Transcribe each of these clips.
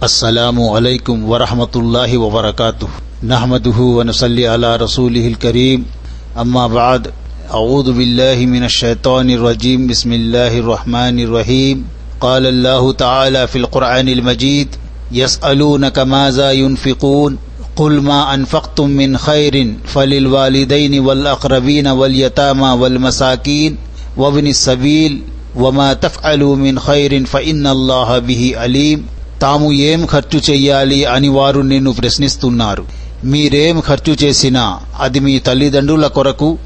السلام علیکم ورحمۃ اللہ وبرکاتہ۔ نحمد ونسلی علی رسول الکریم۔ اما بعد، اعوذ باللہ من الشیطان الرجیم۔ بسم اللہ الرحمن الرحیم۔ قال اللہ تعالی فی القرآن المجید، یسألونک ماذا ينفقون قل ما انفقتم من خیر فللوالدین والاقربین والیتاما والمساکین وابن السبیل وما تفعلوا من خیر فإن اللہ به علیم۔ తాము ఏం ఖర్చు చెయ్యాలి అని వారు నిన్ను ప్రశ్నిస్తున్నారు. మీరేం ఖర్చు చేసినా అది మీ తల్లిదండ్రుల కొరకు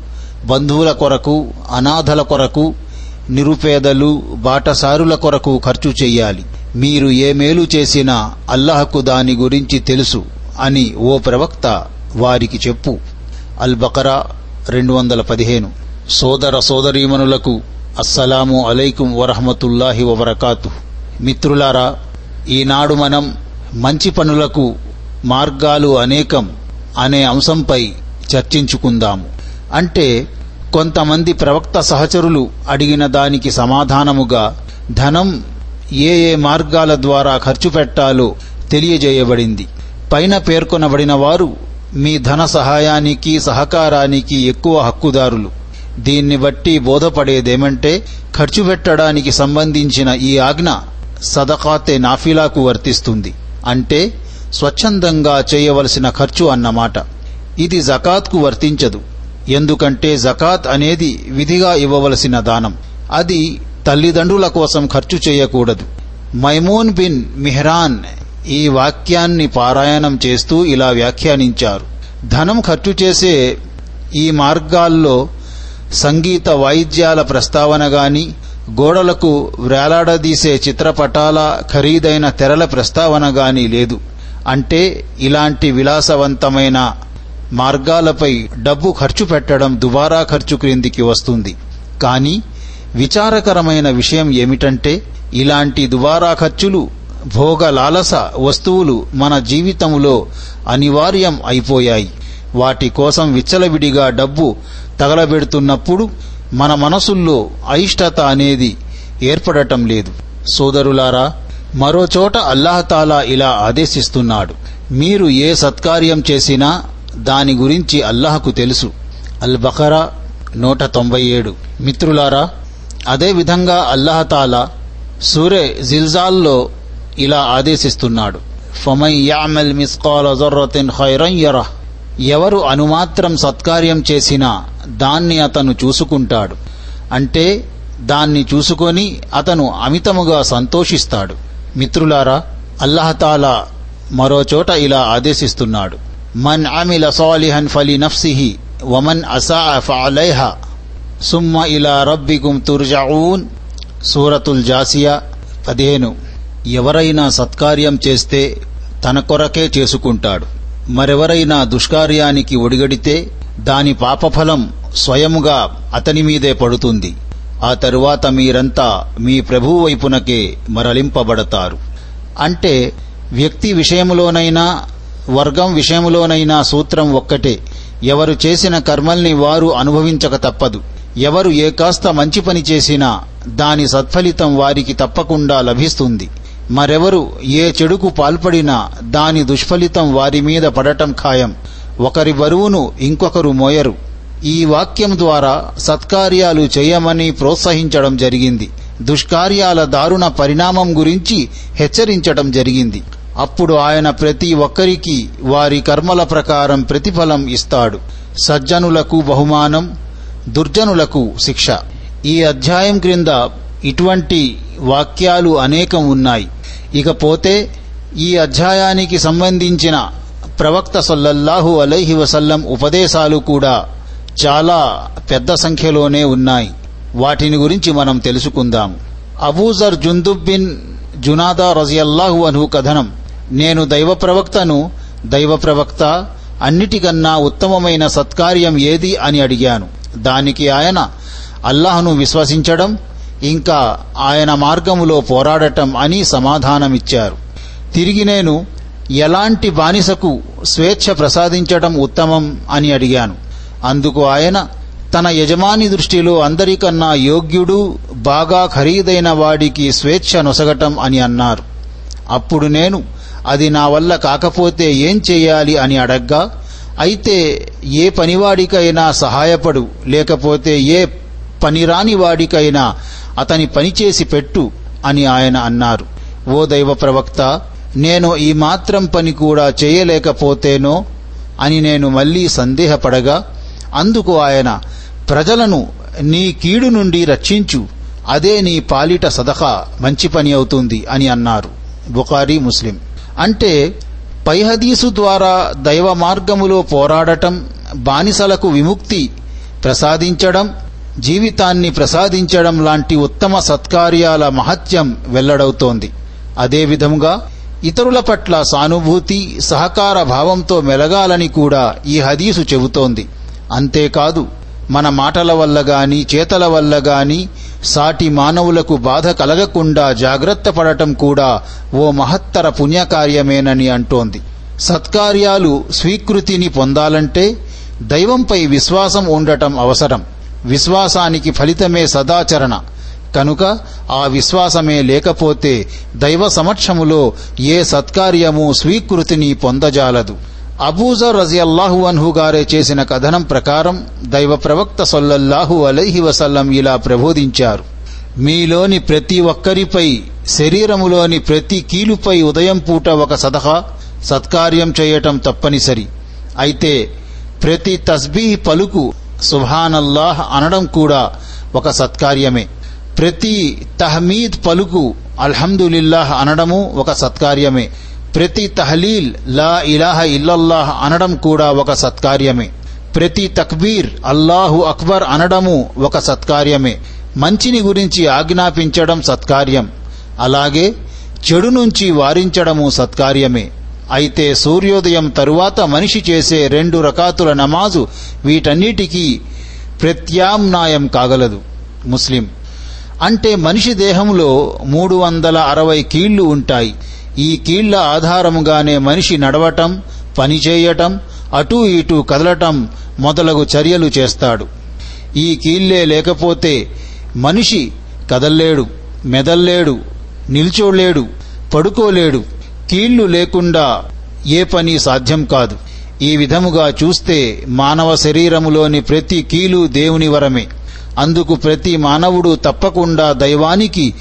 బంధువుల కొరకు అనాథల కొరకు నిరుపేదలు బాటసారుల కొరకు ఖర్చు చెయ్యాలి. మీరు ఏ మేలు చేసినా అల్లహకు దాని గురించి తెలుసు అని ఓ ప్రవక్త వారికి చెప్పు. అల్ బకరా రెండు వందల పదిహేను. సోదర సోదరీమణులకు అస్సలాము అలైకుం వరహమతుల్లాహి వబర్కాతు. మిత్రులారా ఈనాడు మనం మంచి పనులకు మార్గాలు అనేకం అనే అంశంపై చర్చించుకుందాము. అంటే కొంతమంది ప్రవక్త సహచరులు అడిగిన దానికి సమాధానముగా ధనం ఏ ఏ మార్గాల ద్వారా ఖర్చు పెట్టాలో తెలియజేయబడింది. పైన పేర్కొనబడిన వారు మీ ధన సహాయానికి సహకారానికి ఎక్కువ హక్కుదారులు. దీన్ని బట్టి బోధపడేదేమంటే ఖర్చు పెట్టడానికి సంబంధించిన ఈ ఆజ్ఞ సదకాతే నాఫిలాకు వర్తిస్తుంది. అంటే స్వచ్ఛందంగా చేయవలసిన ఖర్చు అన్నమాట. ఇది జకాత్కు వర్తించదు. ఎందుకంటే జకాత్ అనేది విధిగా ఇవ్వవలసిన దానం. అది తల్లిదండ్రుల కోసం ఖర్చు చేయకూడదు. మైమూన్ బిన్ మిహ్రాన్ ఈ వాక్యాన్ని పారాయణం చేస్తూ ఇలా వ్యాఖ్యానించారు. ధనం ఖర్చు చేసే ఈ మార్గాల్లో సంగీత వాయిద్యాల ప్రస్తావన గాని గోడలకు వ్రేలాడదీసే చిత్రపటాల ఖరీదైన తెరల ప్రస్తావన గాని లేదు. అంటే ఇలాంటి విలాసవంతమైన మార్గాలపై డబ్బు ఖర్చు పెట్టడం దుబారా ఖర్చు క్రిందికి వస్తుంది. కానీ విచారకరమైన విషయం ఏమిటంటే ఇలాంటి దుబారా ఖర్చులు భోగ లాలస వస్తువులు మన జీవితంలో అనివార్యం అయిపోయాయి. వాటి కోసం విచ్చలవిడిగా డబ్బు తగలబెడుతున్నప్పుడు మన మనసుల్లో అయిష్టత అనేది ఏర్పడటం లేదు. సోదరులారా మరోచోట అల్లాహతాలా ఇలా ఆదేశిస్తున్నాడు. మీరు ఏ సత్కార్యం చేసినా దాని గురించి అల్లాహకు తెలుసు. అల్ బకరా నూట తొంభై ఏడు. మిత్రులారా అదేవిధంగా అల్లాహతాలా సూరే జిల్జాల్లో ఇలా ఆదేశిస్తున్నాడు. ఫమై యామల్ మిస్కాల జర్రతిన్ ఖైరన్ యరహ్. ఎవరు అనుమాత్రం సత్కార్యం చేసినా దాన్ని అతను చూసుకుంటాడు. అంటే దాన్ని చూసుకొని అతను అమితముగా సంతోషిస్తాడు. మిత్రులారా అల్లహతాలా మరోచోట ఇలా ఆదేశిస్తున్నాడు. మన్ అమిల సాలిహన్ ఫలి నఫ్సిహి వమన్ అసా ఫలైహ సుమ్మ ఇలా రబ్బికుం తుర్జాఊన్ సూరతుల్ జాసియా పదిహేను. ఎవరైనా సత్కార్యం చేస్తే తన కొరకే చేసుకుంటాడు. మరెవరైనా దుష్కార్యానికి ఒడిగడితే దాని పాపఫలం స్వయముగా అతని మీదే పడుతుంది. ఆ తరువాత మీరంతా మీ ప్రభువు వైపునకే మరలింపబడతారు. అంటే వ్యక్తి విషయములోనైనా వర్గం విషయములోనైనా సూత్రం ఒక్కటే. ఎవరు చేసిన కర్మల్ని వారు అనుభవించక తప్పదు. ఎవరు ఏ కాస్త మంచి పని చేసినా దాని సత్ఫలితం వారికి తప్పకుండా లభిస్తుంది. మరెవరు ఏ చెడుకు పాల్పడినా దాని దుష్ఫలితం వారి మీద పడటం ఖాయం. ఒకరి బరువును ఇంకొకరు మోయరు. ఈ వాక్యం ద్వారా సత్కార్యాలు చేయమని ప్రోత్సహించడం జరిగింది. దుష్కార్యాల దారుణ పరిణామం గురించి హెచ్చరించడం జరిగింది. అప్పుడు ఆయన ప్రతి ఒక్కరికి వారి కర్మల ప్రకారం ప్రతిఫలం ఇస్తాడు. సజ్జనులకు బహుమానం దుర్జనులకు శిక్ష. ఈ అధ్యాయం క్రింద ఇటువంటి వాక్యాలు అనేకం ఉన్నాయి. ఇకపోతే ఈ అధ్యాయానికి సంబంధించిన ప్రవక్త సల్లల్లాహు అలైహి వసల్లం ఉపదేశాలు కూడా చాలా పెద్ద సంఖ్యలోనే ఉన్నాయి. వాటిని గురించి మనం తెలుసుకుందాం. అబూజర్ జుందుబ్ బిన్ జునాదా రజియల్లాహు అను కథనం నేను దైవ ప్రవక్తను దైవ ప్రవక్త అన్నిటికన్నా ఉత్తమమైన సత్కార్యం ఏది? అని అడిగాను. దానికి ఆయన అల్లాహ్ను విశ్వసించడం ఇంకా ఆయన మార్గములో పోరాడటం అని సమాధానమిచ్చారు. తిరిగి నేను ఎలాంటి బానిసకు స్వేచ్ఛ ప్రసాదించటం ఉత్తమం అని అడిగాను. అందుకు ఆయన తన యజమాని దృష్టిలో అందరికన్నా యోగ్యుడు బాగా ఖరీదైన వాడికి స్వేచ్ఛ నొసగటం అని అన్నారు. అప్పుడు నేను అది నా వల్ల కాకపోతే ఏం చేయాలి అని అడగ్గా అయితే ఏ పనివాడికైనా సహాయపడు లేకపోతే ఏ పనిరాని వాడికైనా అతని పనిచేసి పెట్టు అని ఆయన అన్నారు. ఓ దైవ ప్రవక్త నేను ఈ మాత్రం పని కూడా చేయలేకపోతేనో అని నేను మళ్ళీ సందేహపడగా అందుకు ఆయన ప్రజలను నీ కీడు నుండి రక్షించు అదే నీ పాలిట సదహా మంచి పని అవుతుంది అని అన్నారు. బుఖారీ ముస్లిం. అంటే పైహదీసు ద్వారా దైవ మార్గములో పోరాడటం బానిసలకు విముక్తి ప్రసాదించడం జీవితాన్ని ప్రసాదించడం లాంటి ఉత్తమ సత్కార్యాల మహత్యం వెల్లడవుతోంది. అదేవిధంగా ఇతరుల పట్ల సానుభూతి సహకార భావంతో మెలగాలని కూడా ఈ హదీసు చెబుతోంది. అంతేకాదు మన మాటల వల్ల గాని చేతల వల్ల గాని సాటి మానవులకు బాధ కలగకుండా జాగ్రత్త పడటం కూడా ఓ మహత్తర పుణ్యకార్యమేనని అంటోంది. సత్కార్యాలు స్వీకృతిని పొందాలంటే దైవంపై విశ్వాసం ఉండటం అవసరం. విశ్వాసానికి ఫలితమే సదాచరణ. కనుక ఆ విశ్వాసమే లేకపోతే దైవ సమక్షములో ఏ సత్కార్యము స్వీకృతిని పొందజాలదు. అబూజర్ రజియల్లాహు అన్హు గారే చేసిన కథనం ప్రకారం దైవ ప్రవక్త సొల్లల్లాహు అలైహి వసల్లం ఇలా ప్రబోధించారు. మీలోని ప్రతి ఒక్కరిపై శరీరములోని ప్రతి కీలుపై ఉదయం పూట ఒక సదహా సత్కార్యం చేయటం తప్పనిసరి. అయితే ప్రతి తస్బీహ్ పలుకు సుభానల్లాహ్ అనడం కూడా ఒక సత్కార్యమే. ప్రతి తహమీద్ పలుకు అల్హమ్దులిల్లాహ్ అనడము ఒక సత్కార్యమే. ప్రతి తహలీల్ లా ఇలాహ ఇల్లల్లాహ్ అనడం కూడా ఒక సత్కార్యమే. ప్రతి తక్బీర్ అల్లాహు అక్బర్ అనడము ఒక సత్కార్యమే. మంచిని గురించి ఆజ్ఞాపించడం సత్కార్యం. అలాగే చెడు నుంచి వారించడము సత్కార్యమే. అయితే సూర్యోదయం తరువాత మనిషి చేసే రెండు రకాతుల నమాజు వీటన్నిటికీ ప్రత్యామ్నాయం కాగలదు. ముస్లిం. అంటే మనిషి దేహంలో మూడు వందల అరవై కీళ్ళు ఉంటాయి. ఈ కీళ్ళ ఆధారముగానే మనిషి నడవటం పనిచేయటం అటూ ఇటూ కదలటం మొదలగు చర్యలు చేస్తాడు. ఈ కీళ్ళే లేకపోతే మనిషి కదల్లేడు మెదల్లేడు నిల్చోలేడు పడుకోలేడు. కీళ్ళు లేకుండా ఏ పని సాధ్యం కాదు. ఈ విధముగా చూస్తే మానవ శరీరములోని ప్రతి కీలు దేవుని వరమే. అందుకు ప్రతి మానవుడు తప్పకుండా దైవానికి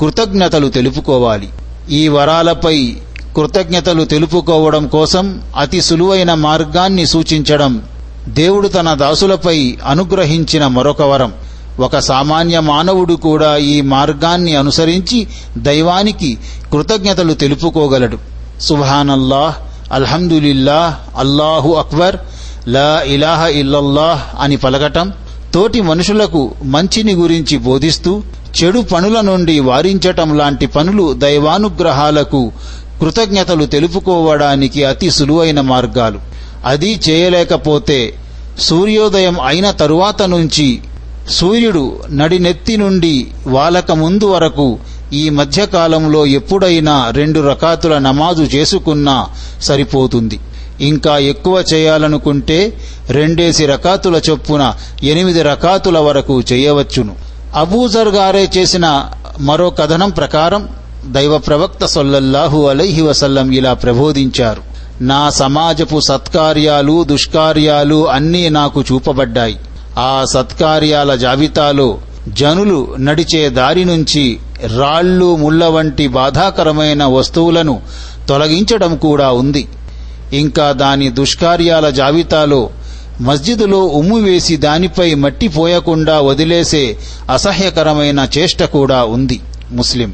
కృతజ్ఞతలు తెలుపుకోవాలి. ఈ వరాలపై కృతజ్ఞతలు తెలుపుకోవడం కోసం అతి సులువైన మార్గాన్ని సూచించడం దేవుడు తన దాసులపై అనుగ్రహించిన మరొక వరం. ఒక సామాన్య మానవుడు కూడా ఈ మార్గాన్ని అనుసరించి దైవానికి కృతజ్ఞతలు తెలుపుకోగలడు. సుభానల్లాహ్ అల్హమ్దులిల్లాహ్ అల్లాహు అక్బర్ లా ఇలాహ ఇల్లల్లాహ్ అని పలకటం తోటి మనుషులకు మంచిని గురించి బోధిస్తూ చెడు పనుల నుండి వారించటం లాంటి పనులు దైవానుగ్రహాలకు కృతజ్ఞతలు తెలుపుకోవడానికి అతి సులువైన మార్గాలు. అది చేయలేకపోతే సూర్యోదయం అయిన తరువాత నుంచి సూర్యుడు నడినెత్తి నుండి వాలక ముందు వరకు ఈ మధ్యకాలంలో ఎప్పుడైనా రెండు రకాతుల నమాజు చేసుకున్నా సరిపోతుంది. ఇంకా ఎక్కువ చేయాలనుకుంటే రెండేసి రకాతుల చొప్పున ఎనిమిది రకాతుల వరకు చేయవచ్చును. అబూజర్ గారే చేసిన మరో కథనం ప్రకారం దైవ ప్రవక్త సొల్లల్లాహు అలైహి వసల్లం ఇలా ప్రబోధించారు. నా సమాజపు సత్కార్యాలు దుష్కార్యాలు అన్నీ నాకు చూపబడ్డాయి. ఆ సత్కార్యాల జాబితాలో జనులు నడిచే దారి నుంచి రాళ్ళు ముళ్ళ వంటి బాధాకరమైన వస్తువులను తొలగించడం కూడా ఉంది. ఇంకా దాని దుష్కార్యాల జాబితాలో మస్జిదులో ఉమ్ము వేసి దానిపై మట్టి పోయకుండా వదిలేసే అసహ్యకరమైన చేష్ట కూడా ఉంది ముస్లిం.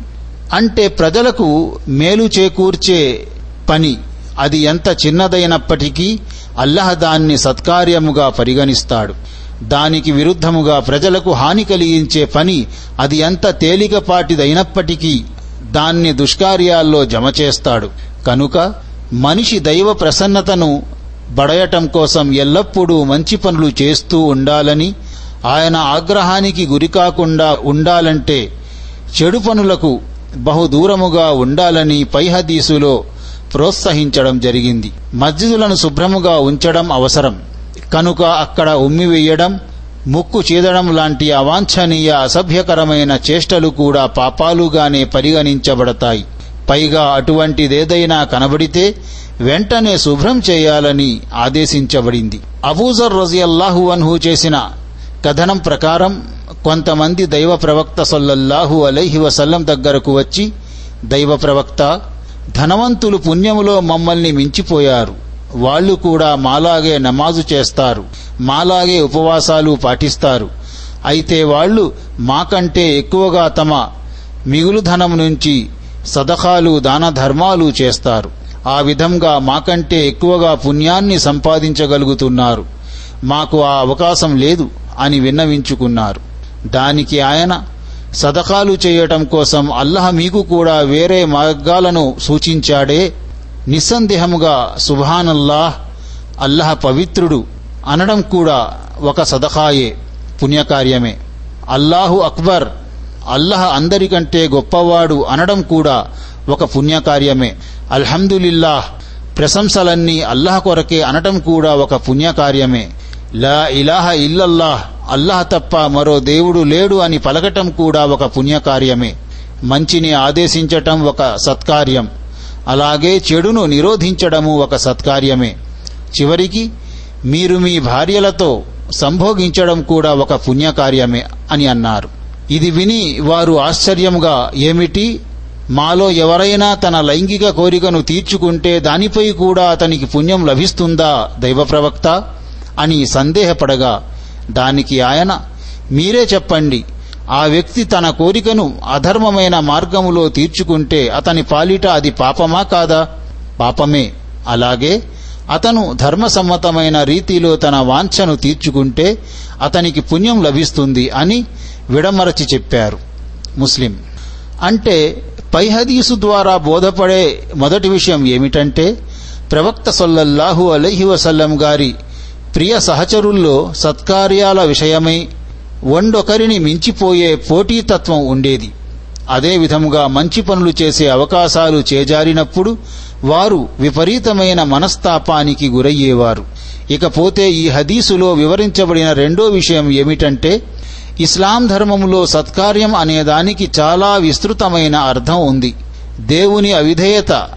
అంటే ప్రజలకు మేలు చేకూర్చే పని అది ఎంత చిన్నదైనప్పటికీ అల్లహ దాన్ని సత్కార్యముగా పరిగణిస్తాడు. దానికి విరుద్ధముగా ప్రజలకు హాని కలిగించే పని అది ఎంత తేలికపాటిదైనప్పటికీ దాన్ని దుష్కార్యాల్లో జమ చేస్తాడు. కనుక మనిషి దైవ ప్రసన్నతను బడయటం కోసం ఎల్లప్పుడూ మంచి పనులు చేస్తూ ఉండాలని ఆయన ఆగ్రహానికి గురికాకుండా ఉండాలంటే చెడు పనులకు బహుదూరముగా ఉండాలని పై హదీసులో ప్రోత్సహించడం జరిగింది. మస్జిదులను శుభ్రముగా ఉంచడం అవసరం. కనుక అక్కడ ఉమ్మివేయడం ముక్కు చీదడం లాంటి అవాంఛనీయ అసభ్యకరమైన చేష్టలు కూడా పాపాలుగానే పరిగణించబడతాయి. పైగా అటువంటిదేదైనా కనబడితే వెంటనే శుభ్రం చేయాలని ఆదేశించబడింది. అబూజర్ రజియల్లాహు అన్హు చేసిన కథనం ప్రకారం కొంతమంది దైవ ప్రవక్త సొల్లల్లాహు అలైహి వసల్లం దగ్గరకు వచ్చి దైవ ప్రవక్త ధనవంతులు పుణ్యములో మమ్మల్ని మించిపోయారు. వాళ్ళు కూడా మాలాగే నమాజు చేస్తారు మాలాగే ఉపవాసాలు పాటిస్తారు. అయితే వాళ్ళు మాకంటే ఎక్కువగా తమ మిగులు ధనం నుంచి సదఖాలు దాన ధర్మాలు చేస్తారు. ఆ విధంగా మాకంటే ఎక్కువగా పుణ్యాన్ని సంపాదించగలుగుతున్నారు. మాకు ఆ అవకాశం లేదు అని విన్నవించుకున్నారు. దానికి ఆయన సదకాలు చేయటం కోసం అల్లహ మీకు కూడా వేరే మార్గాలను సూచించాడే నిస్సందేహముగా సుభానల్లాహ్ అల్లహ పవిత్రుడు అనడం కూడా ఒక సదఖాయే పుణ్యకార్యమే. అల్లాహు అక్బర్ అల్లహ అందరికంటే గొప్పవాడు అనడం కూడా ఒక పుణ్యకార్యమే. అల్హమ్దులిల్లాహ్ ప్రశంసలన్నీ అల్లహ కొరకే అనటం కూడా ఒక పుణ్యకార్యమే. లా ఇలాహ ఇల్లల్లాహ్ అల్లహ తప్ప మరో దేవుడు లేడు అని పలకటం కూడా ఒక పుణ్యకార్యమే. మంచిని ఆదేశించటం ఒక సత్కార్యం. అలాగే చెడును నిరోధించడము ఒక సత్కార్యమే. చివరికి మీరు మీ భార్యలతో సంభోగించడం కూడా ఒక పుణ్యకార్యమే అని అన్నారు. ఇది విని వారు ఆశ్చర్యంగా ఏమిటి? మాలో ఎవరైనా తన లైంగిక కోరికను తీర్చుకుంటే దానిపై కూడా అతనికి పుణ్యం లభిస్తుందా దైవ ప్రవక్త అని సందేహపడగా దానికి ఆయన మీరే చెప్పండి. ఆ వ్యక్తి తన కోరికను అధర్మమైన మార్గములో తీర్చుకుంటే అతని పాలిట అది పాపమా కాదా? పాపమే. అలాగే అతను ధర్మసమ్మతమైన రీతిలో తన వాంఛను తీర్చుకుంటే అతనికి పుణ్యం లభిస్తుంది అని విడమరచి చెప్పారు ముస్లిం. అంటే పై హదీసు ద్వారా బోధపడే మొదటి విషయం ఏమిటంటే ప్రవక్త సొల్లల్లాహు అలహి వసల్లం గారి ప్రియ సహచరుల్లో సత్కార్యాల విషయమై వండొకరిని మించిపోయే పోటీతత్వం ఉండేది. అదే విధముగా మంచి పనులు చేసే అవకాశాలు చేజారినప్పుడు వారు విపరీతమైన మనస్తాపానికి గురయ్యేవారు. ఇకపోతే ఈ హదీసులో వివరించబడిన రెండో విషయం ఏమిటంటే ఇస్లాం ధర్మములో సత్కార్యం అనేదానికి చాలా విస్తృతమైన అర్థం ఉంది. దేవుని అవిధేయత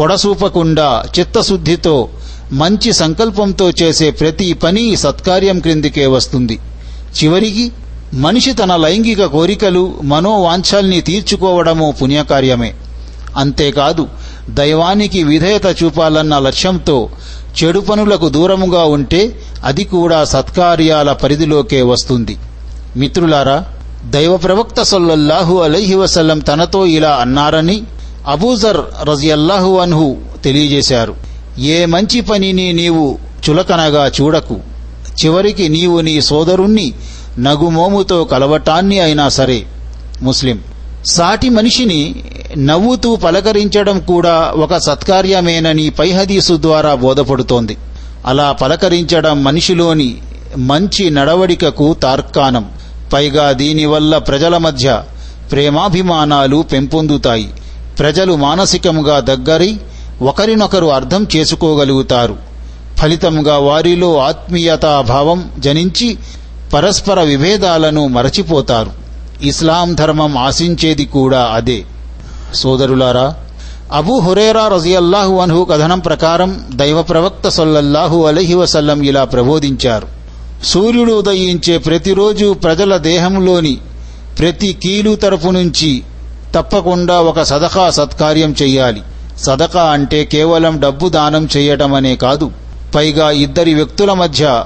పొడసూపకుండా చిత్తశుద్ధితో మంచి సంకల్పంతో చేసే ప్రతి పని సత్కార్యం క్రిందికే వస్తుంది. చివరికి మనిషి తన లైంగిక కోరికలు మనోవాంఛల్ని తీర్చుకోవడము పుణ్యకార్యమే. అంతేకాదు దైవానికి విధేయత చూపాలన్న లక్ష్యంతో చెడు పనులకు దూరముగా ఉంటే అది కూడా సత్కార్యాల పరిధిలోకే వస్తుంది. మిత్రులారా దైవ ప్రవక్త సొల్లహు అలైహి వసల్లం తనతో ఇలా అన్నారని అబూజర్ రజియల్లాహు అన్హు తెలియజేశారు. ఏ మంచి పనిని నీవు చులకనగా చూడకు. చివరికి నీవు నీ సోదరుణ్ణి నగుమోముతో కలవటాన్ని అయినా సరే ముస్లిం. సాటి మనిషిని నవ్వుతూ పలకరించడం కూడా ఒక సత్కార్యమేనని పైహదీసు ద్వారా బోధపడుతోంది. అలా పలకరించడం మనిషిలోని మంచి నడవడికకు తార్కాణం. పైగా దీనివల్ల ప్రజల మధ్య ప్రేమాభిమానాలు పెంపొందుతాయి. ప్రజలు మానసికంగా దగ్గరై ఒకరినొకరు అర్థం చేసుకోగలుగుతారు. ఫలితంగా వారిలో ఆత్మీయతాభావం జనించి పరస్పర విభేదాలను మరచిపోతారు. ఇస్లాం ధర్మం ఆశించేది కూడా అదే. సోదరులారా అబూ హురేరా రజియల్లాహు అన్హు కథనం ప్రకారం దైవ ప్రవక్త సొల్లల్లాహు అలహి వసల్లం ఇలా ప్రబోధించారు. సూర్యుడు ఉదయించే ప్రతిరోజు ప్రజల దేహంలోని ప్రతి కీలు తరపు నుంచి తప్పకుండా ఒక సదకా సత్కార్యం చెయ్యాలి. సదకా అంటే కేవలం డబ్బు దానం చేయటమనే కాదు. పైగా ఇద్దరి వ్యక్తుల మధ్య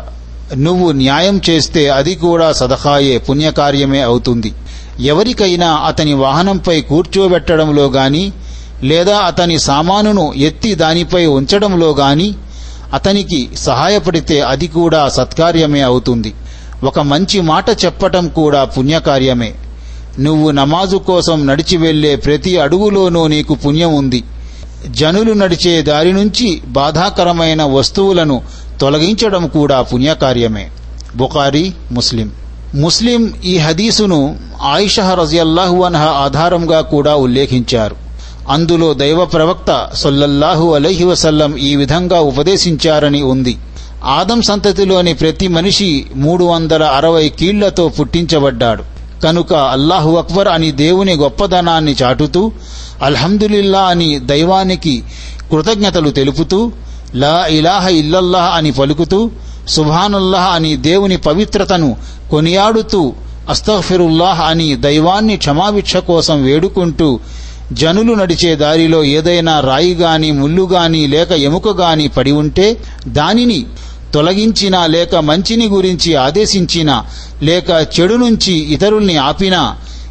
నువ్వు న్యాయం చేస్తే అది కూడా సదఖాయే పుణ్యకార్యమే అవుతుంది. ఎవరికైనా అతని వాహనంపై కూర్చోబెట్టడంలో గాని లేదా అతని సామానును ఎత్తి దానిపై ఉంచడంలో గాని అతనికి సహాయపడితే అది కూడా సత్కార్యమే అవుతుంది. ఒక మంచి మాట చెప్పటం కూడా పుణ్యకార్యమే. నువ్వు నమాజు కోసం నడిచి వెళ్ళే ప్రతి అడుగులోనూ నీకు పుణ్యం ఉంది. జనులు నడిచే దారి నుంచి బాధాకరమైన వస్తువులను తొలగించడం కూడా పుణ్యకార్యమే. బుకారి ముస్లిం. ముస్లిం ఈ హదీసును ఆయిషహ రజియల్లాహు అన్హ ఆధారంగా కూడా ఉల్లేఖించారు. అందులో దైవ ప్రవక్త సొల్లల్లాహు అలహి వసల్లం ఈ విధంగా ఉపదేశించారని ఉంది. ఆదం సంతతిలోని ప్రతి మనిషి మూడు వందల అరవై కీళ్ళతో పుట్టించబడ్డాడు. కనుక అల్లాహు అక్బర్ అని దేవుని గొప్పదనాన్ని చాటుతూ అల్హందులిల్లా అని దైవానికి కృతజ్ఞతలు తెలుపుతూ లా ఇలాహ ఇల్లల్లాహ్ అని పలుకుతూ సుభానుల్లాహ్ అని దేవుని పవిత్రతను కొనియాడుతూ అస్తఫిరుల్లాహ్ అని దైవాన్ని క్షమాభిక్ష కోసం వేడుకుంటూ జనులు నడిచే దారిలో ఏదైనా రాయి గాని ముళ్ళు గాని లేక ఎముక గాని పడి ఉంటే దానిని తొలగించినా లేక మంచిని గురించి ఆదేశించినా లేక చెడు నుంచి ఇతరుల్ని ఆపినా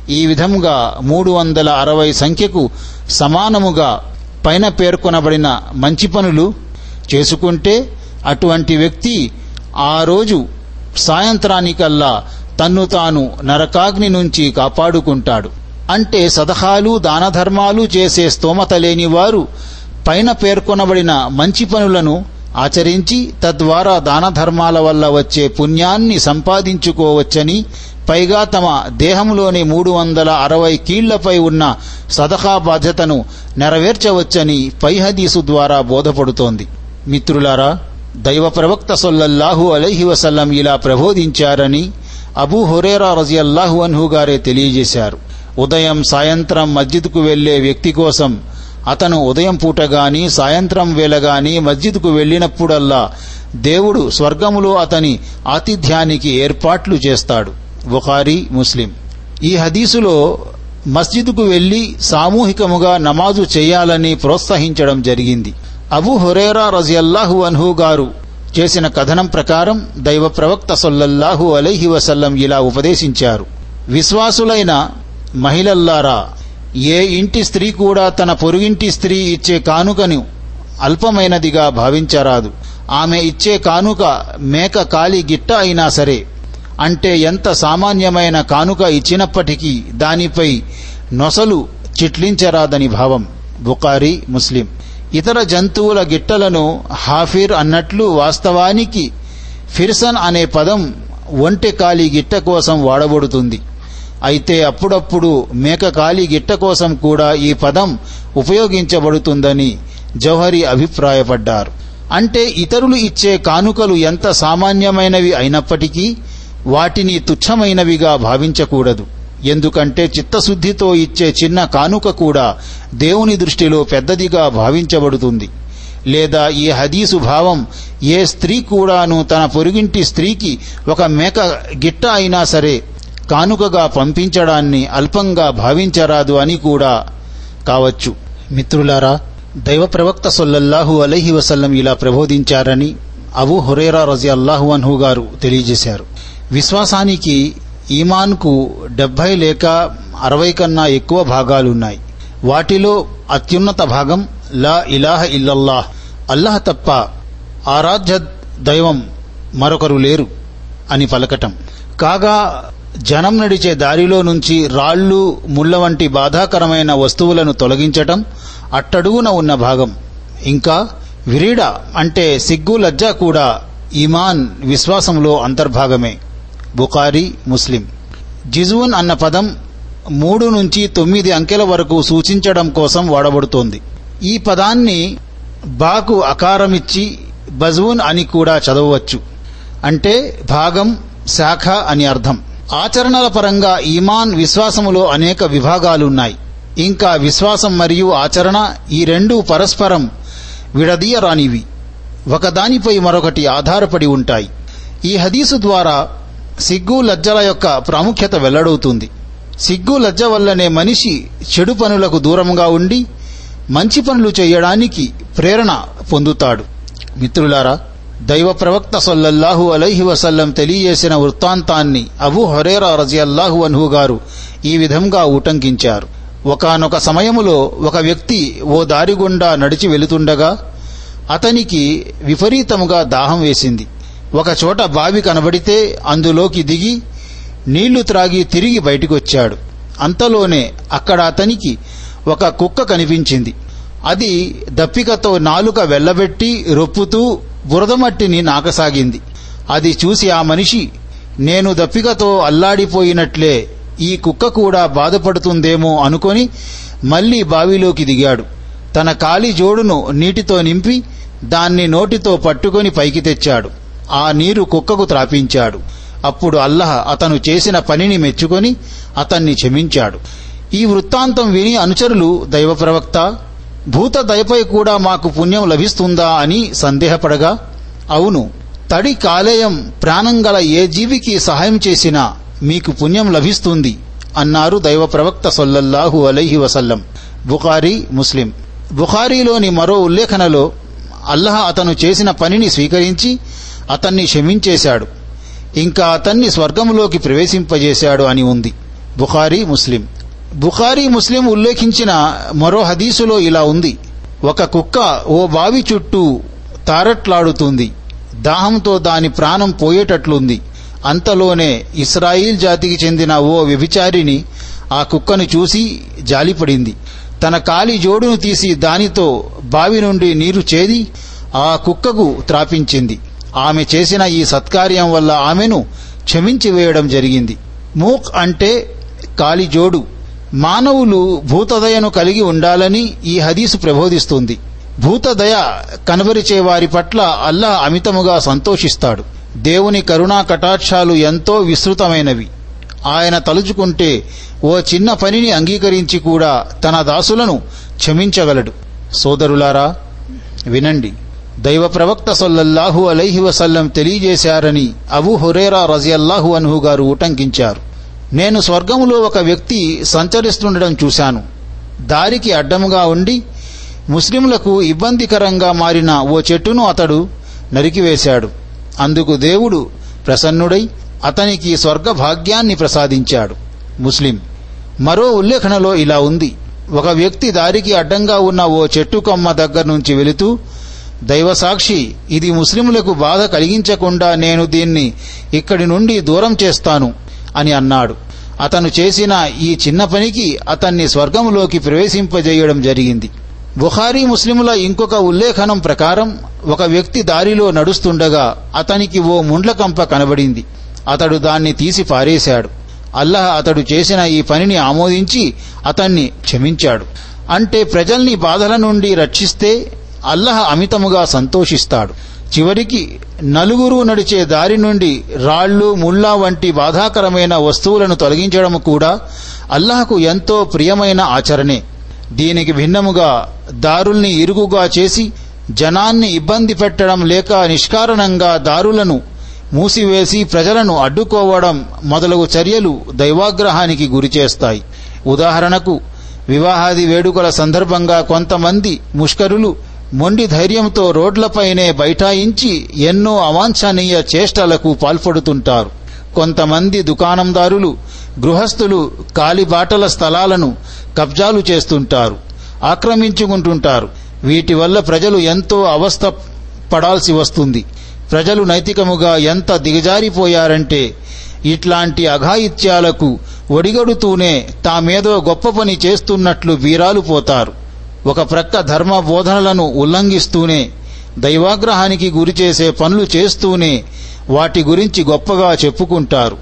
ఈ విధంగా మూడు వందల అరవై సంఖ్యకు సమానముగా పైన పేర్కొనబడిన మంచి పనులు చేసుకుంటే అటువంటి వ్యక్తి ఆ రోజు సాయంత్రానికల్లా తన్ను తాను నరకాగ్ని నుంచి కాపాడుకుంటాడు. అంటే సదహాలు దానధర్మాలు చేసే స్తోమత లేని వారు పైన పేర్కొనబడిన మంచి పనులను ఆచరించి తద్వారా దానధర్మాల వల్ల వచ్చే పుణ్యాన్ని సంపాదించుకోవచ్చని పైగా తమ దేహంలోని మూడు వందల అరవై కీళ్ళపై ఉన్న సదహా బాధ్యతను నెరవేర్చవచ్చని పై హదీసు ద్వారా బోధపడుతోంది. మిత్రులారా దైవ ప్రవక్త సొల్లల్లాహు అలైహి వసల్లం ఇలా ప్రబోధించారని అబూ హురేరా రజియల్లాహు అన్హు గారే తెలియజేశారు. ఉదయం సాయంత్రం మస్జిద్కు వెళ్ళే వ్యక్తి కోసం అతను ఉదయం పూట గాని సాయంత్రం వేళ గాని మస్జిద్కు వెళ్ళినప్పుడల్లా దేవుడు స్వర్గములో అతని ఆతిథ్యానికి ఏర్పాట్లు చేస్తాడు. బుఖారీ ముస్లిం. ఈ హదీసులో మస్జిద్కు వెళ్ళి సామూహికముగా నమాజు చేయాలని ప్రోత్సహించడం జరిగింది. అబు హురేరా రజియల్లాహు అన్హు గారు చేసిన కథనం ప్రకారం దైవ ప్రవక్త సొల్లల్లాహు అలైహి వసల్లం ఇలా ఉపదేశించారు. విశ్వాసులైన మహిళల్లారా ఏ ఇంటి స్త్రీ కూడా తన పొరుగింటి స్త్రీ ఇచ్చే కానుకను అల్పమైనదిగా భావించరాదు. ఆమె ఇచ్చే కానుక మేక కాలి గిట్ట అయినా సరే అంటే ఎంత సామాన్యమైన కానుక ఇచ్చినప్పటికీ దానిపై నొసలు చిట్లించరాదని భావం. బుకారి ముస్లిం. ఇతర జంతువుల గిట్టలను హాఫిర్ అన్నట్లు వాస్తవానికి ఫిర్సన్ అనే పదం ఒంటె కాలి గిట్ట కోసం వాడబడుతుంది. అయితే అప్పుడప్పుడు మేక కాలి గిట్ట కోసం కూడా ఈ పదం ఉపయోగించబడుతుందని జౌహరి అభిప్రాయపడ్డారు. అంటే ఇతరులు ఇచ్చే కానుకలు ఎంత సామాన్యమైనవి అయినప్పటికీ వాటిని తుచ్చమైనవిగా భావించకూడదు. ఎందుకంటే చిత్తశుద్ధితో ఇచ్చే చిన్న కానుక కూడా దేవుని దృష్టిలో పెద్దదిగా భావించబడుతుంది. లేదా ఈ హదీసు భావం ఏ స్త్రీ కూడాను తన పొరుగింటి స్త్రీకి ఒక మేక గిట్ట అయినా సరే కానుకగా పంపించడాన్ని అల్పంగా భావించరాదు అని కూడా కావచ్చు. మిత్రులారా దైవ ప్రవక్త సొల్లల్లాహు అలైహి వసల్లం ఇలా ప్రబోధించారని అబు హురేరా రజి అల్లాహు అన్హు గారు తెలియజేశారు. విశ్వాసానికి ఈమాన్కు డెబ్బై లేక అరవై కన్నా ఎక్కువ భాగాలున్నాయి. వాటిలో అత్యున్నత భాగం లా ఇలాహ ఇల్లల్లాహ్ అల్లాహ్ తప్ప ఆరాధ్య దైవం మరొకరు లేరు అని పలకటం. కాగా జనం నడిచే దారిలో నుంచి రాళ్ళు ముళ్ళ వంటి బాధాకరమైన వస్తువులను తొలగించటం అట్టడుగున ఉన్న భాగం. ఇంకా విరీడ అంటే సిగ్గు లజ్జ కూడా ఈమాన్ విశ్వాసంలో అంతర్భాగమే. బుఖారీ ముస్లిం. జిజువున్ అన్న పదం మూడు నుంచి తొమ్మిది అంకెల వరకు సూచించడం కోసం వాడబడుతోంది. ఈ పదాన్ని బాకు అకారమిచ్చి బజువున్ అని కూడా చదవవచ్చు. అంటే భాగం శాఖ అని అర్థం. ఆచరణల పరంగా ఈమాన్ విశ్వాసములో అనేక విభాగాలున్నాయి. ఇంకా విశ్వాసం మరియు ఆచరణ ఈ రెండు పరస్పరం విడదీయరానివి. ఒకదానిపై మరొకటి ఆధారపడి ఉంటాయి. ఈ హదీసు ద్వారా సిగ్గు లజ్జల యొక్క ప్రాముఖ్యత వెల్లడవుతుంది. సిగ్గు లజ్జ వల్లనే మనిషి చెడు పనులకు దూరంగా ఉండి మంచి పనులు చేయడానికి ప్రేరణ పొందుతాడు. మిత్రులారా దైవ ప్రవక్త సొల్లల్లాహు అలైహి వసల్లం తెలియజేసిన వృత్తాంతాన్ని అబు హొరేరా రజియల్లాహు అన్హు గారు ఈ విధంగా ఉటంకించారు. ఒకనొక సమయములో ఒక వ్యక్తి ఓ దారి గుండా నడిచి వెళుతుండగా అతనికి విపరీతముగా దాహం వేసింది. ఒకచోట బావి కనబడితే అందులోకి దిగి నీళ్ళు త్రాగి తిరిగి బయటికొచ్చాడు. అంతలోనే అక్కడ అతనికి ఒక కుక్క కనిపించింది. అది దప్పికతో నాలుక వెళ్ళబెట్టి రొప్పుతూ బురదమట్టిని నాకసాగింది. అది చూసి ఆ మనిషి నేను దప్పికతో అల్లాడిపోయినట్లే ఈ కుక్క కూడా బాధపడుతుందేమో అనుకొని మళ్ళీ బావిలోకి దిగాడు. తన కాలి జోడును నీటితో నింపి దాన్ని నోటితో పట్టుకొని పైకి తెచ్చాడు. ఆ నీరు కుక్కకు త్రాపించాడు. అప్పుడు అల్లహ అతను చేసిన పనిని మెచ్చుకొని అతన్ని క్షమించాడు. ఈ వృత్తాంతం విని అనుచరులు దైవ ప్రవక్త భూత దయపై కూడా మాకు పుణ్యం లభిస్తుందా అని సందేహపడగా అవును తడి కాలేయం ప్రాణం గల ఏ జీవికి సహాయం చేసినా మీకు పుణ్యం లభిస్తుంది అన్నారు దైవ ప్రవక్త సొల్లల్లాహు అలైహి వసల్లం. బుఖారీ ముస్లిం. బుఖారీలోని మరో ఉల్లేఖనలో అల్లహ అతను చేసిన పనిని స్వీకరించి అతన్ని క్షమించేశాడు. ఇంకా అతన్ని స్వర్గంలోకి ప్రవేశింపజేశాడు అని ఉంది. బుఖారీ ముస్లిం. బుఖారీ ముస్లిం ఉల్లేఖించిన మరో హదీసులో ఇలా ఉంది. ఒక కుక్క ఓ బావి చుట్టూ తారట్లాడుతుంది. దాహంతో దాని ప్రాణం పోయేటట్లుంది. అంతలోనే ఇస్రాయిల్ జాతికి చెందిన ఓ వ్యభిచారిని ఆ కుక్కను చూసి జాలిపడింది. తన కాలి జోడును తీసి దానితో బావి నుండి నీరు చేది ఆ కుక్కకు త్రాపించింది. ఆమె చేసిన ఈ సత్కార్యం వల్ల ఆమెను క్షమించి వేయడం జరిగింది. మూక్ అంటే కాలిజోడు మానవులు భూతదయను కలిగి ఉండాలని ఈ హదీసు ప్రబోధిస్తుంది. భూతదయ కనబరిచే వారి పట్ల అల్లాహ్ అమితముగా సంతోషిస్తాడు. దేవుని కరుణా కటాక్షాలు ఎంతో విస్తృతమైనవి. ఆయన తలుచుకుంటే ఓ చిన్న పనిని అంగీకరించి కూడా తన దాసులను క్షమించగలడు. సోదరులారా వినండి. దైవ ప్రవక్త సొల్లల్లాహు అలైహి వసల్లం తెలియజేశారని అబు హురేరా రజియల్లాహు అన్హు గారు ఉటంకించారు. నేను స్వర్గములో ఒక వ్యక్తి సంచరిస్తుండడం చూశాను. దారికి అడ్డముగా ఉండి ముస్లింలకు ఇబ్బందికరంగా మారిన ఓ చెట్టును అతడు నరికివేశాడు. అందుకు దేవుడు ప్రసన్నుడై అతనికి స్వర్గ భాగ్యాన్ని ప్రసాదించాడు. ముస్లిం మరో ఉల్లేఖనలో ఇలా ఉంది. ఒక వ్యక్తి దారికి అడ్డంగా ఉన్న ఓ చెట్టు కొమ్మ దగ్గర నుంచి వెళుతూ దైవసాక్షి ఇది ముస్లింలకు బాధ కలిగించకుండా నేను దీన్ని ఇక్కడి నుండి దూరం చేస్తాను అని అన్నాడు. అతను చేసిన ఈ చిన్న పనికి అతన్ని స్వర్గంలోకి ప్రవేశింపజేయడం జరిగింది. బుఖారీ ముస్లిముల ఇంకొక ఉల్లేఖనం ప్రకారం ఒక వ్యక్తి దారిలో నడుస్తుండగా అతనికి ఓ ముండ్లకంప కనబడింది. అతడు దాన్ని తీసి పారేశాడు. అల్లహ అతడు చేసిన ఈ పనిని ఆమోదించి అతన్ని క్షమించాడు. అంటే ప్రజల్ని బాధల నుండి రక్షిస్తే అల్లహ అమితముగా సంతోషిస్తాడు. చివరికి నలుగురు నడిచే దారి నుండి రాళ్ళు ముళ్ళ వంటి బాధాకరమైన వస్తువులను తొలగించడం కూడా అల్లహకు ఎంతో ప్రియమైన ఆచరణే. దీనికి భిన్నముగా దారుల్ని ఇరుగుగా చేసి జనాన్ని ఇబ్బంది పెట్టడం లేక నిష్కారణంగా దారులను మూసివేసి ప్రజలను అడ్డుకోవడం మొదలగు చర్యలు దైవాగ్రహానికి గురిచేస్తాయి ఉదాహరణకు వివాహాది వేడుకల సందర్భంగా కొంతమంది ముష్కరులు మొండి ధైర్యంతో రోడ్లపైనే బైఠాయించి ఎన్నో అవాంఛనీయ చేష్టలకు పాల్పడుతుంటారు. కొంతమంది దుకాణందారులు గృహస్థులు కాలిబాటల స్థలాలను కబ్జాలు చేస్తుంటారు ఆక్రమించుకుంటుంటారు. వీటి వల్ల ప్రజలు ఎంతో అవస్థ పడాల్సి వస్తుంది. ప్రజలు నైతికముగా ఎంత దిగజారిపోయారంటే ఇట్లాంటి అఘాయిత్యాలకు ఒడిగడుతూనే తామేదో గొప్ప పని చేస్తున్నట్లు వీరాలు పోతారు. ఒక ప్రక్క ధర్మ బోధనలను ఉల్లంఘిస్తూనే దైవాగ్రహానికి గురిచేసే పనులు చేస్తూనే వాటి గురించి గొప్పగా చెప్పుకుంటారు.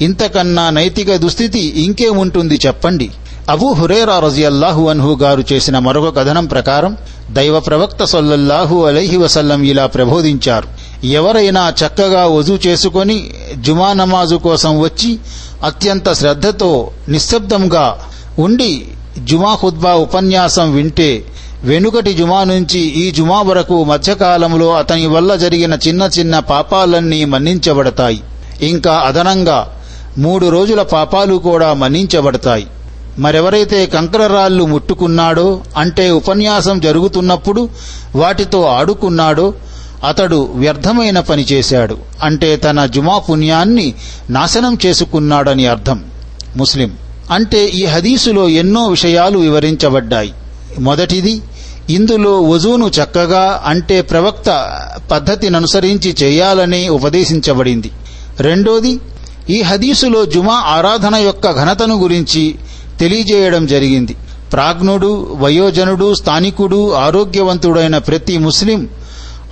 ఇంతకన్నా నైతిక దుస్థితి ఇంకేముంటుంది చెప్పండి. అబూ హురేరా రజియల్లాహు అన్హు గారు చేసిన మరొక కథనం ప్రకారం దైవ ప్రవక్త సొల్లల్లాహు అలైహి వసల్లం ఇలా ప్రబోధించారు. ఎవరైనా చక్కగా వజూ చేసుకొని జుమా నమాజు కోసం వచ్చి అత్యంత శ్రద్ధతో నిశ్శబ్దంగా ఉండి జుమా ఖుద్బా ఉపన్యాసం వింటే వెనుకటి జుమా నుంచి ఈ జుమా వరకు మధ్యకాలంలో అతని వల్ల జరిగిన చిన్న చిన్న పాపాలన్నీ మన్నించబడతాయి. ఇంకా అదనంగా మూడు రోజుల పాపాలు కూడా మన్నించబడతాయి. మరెవరైతే కంకరరాళ్ళు ముట్టుకున్నాడో అంటే ఉపన్యాసం జరుగుతున్నప్పుడు వాటితో ఆడుకున్నాడో అతడు వ్యర్థమైన పని చేశాడు. అంటే తన జుమా పుణ్యాన్ని నాశనం చేసుకున్నాడని అర్థం. ముస్లిం అంటే ఈ హదీసులో ఎన్నో విషయాలు వివరించబడ్డాయి. మొదటిది ఇందులో వజూను చక్కగా అంటే ప్రవక్త పద్ధతిననుసరించి చేయాలని ఉపదేశించబడింది. రెండోది ఈ హదీసులో జుమా ఆరాధన యొక్క ఘనతను గురించి తెలియజేయడం జరిగింది. ప్రాజ్ఞుడు వయోజనుడు స్థానికుడు ఆరోగ్యవంతుడైన ప్రతి ముస్లిం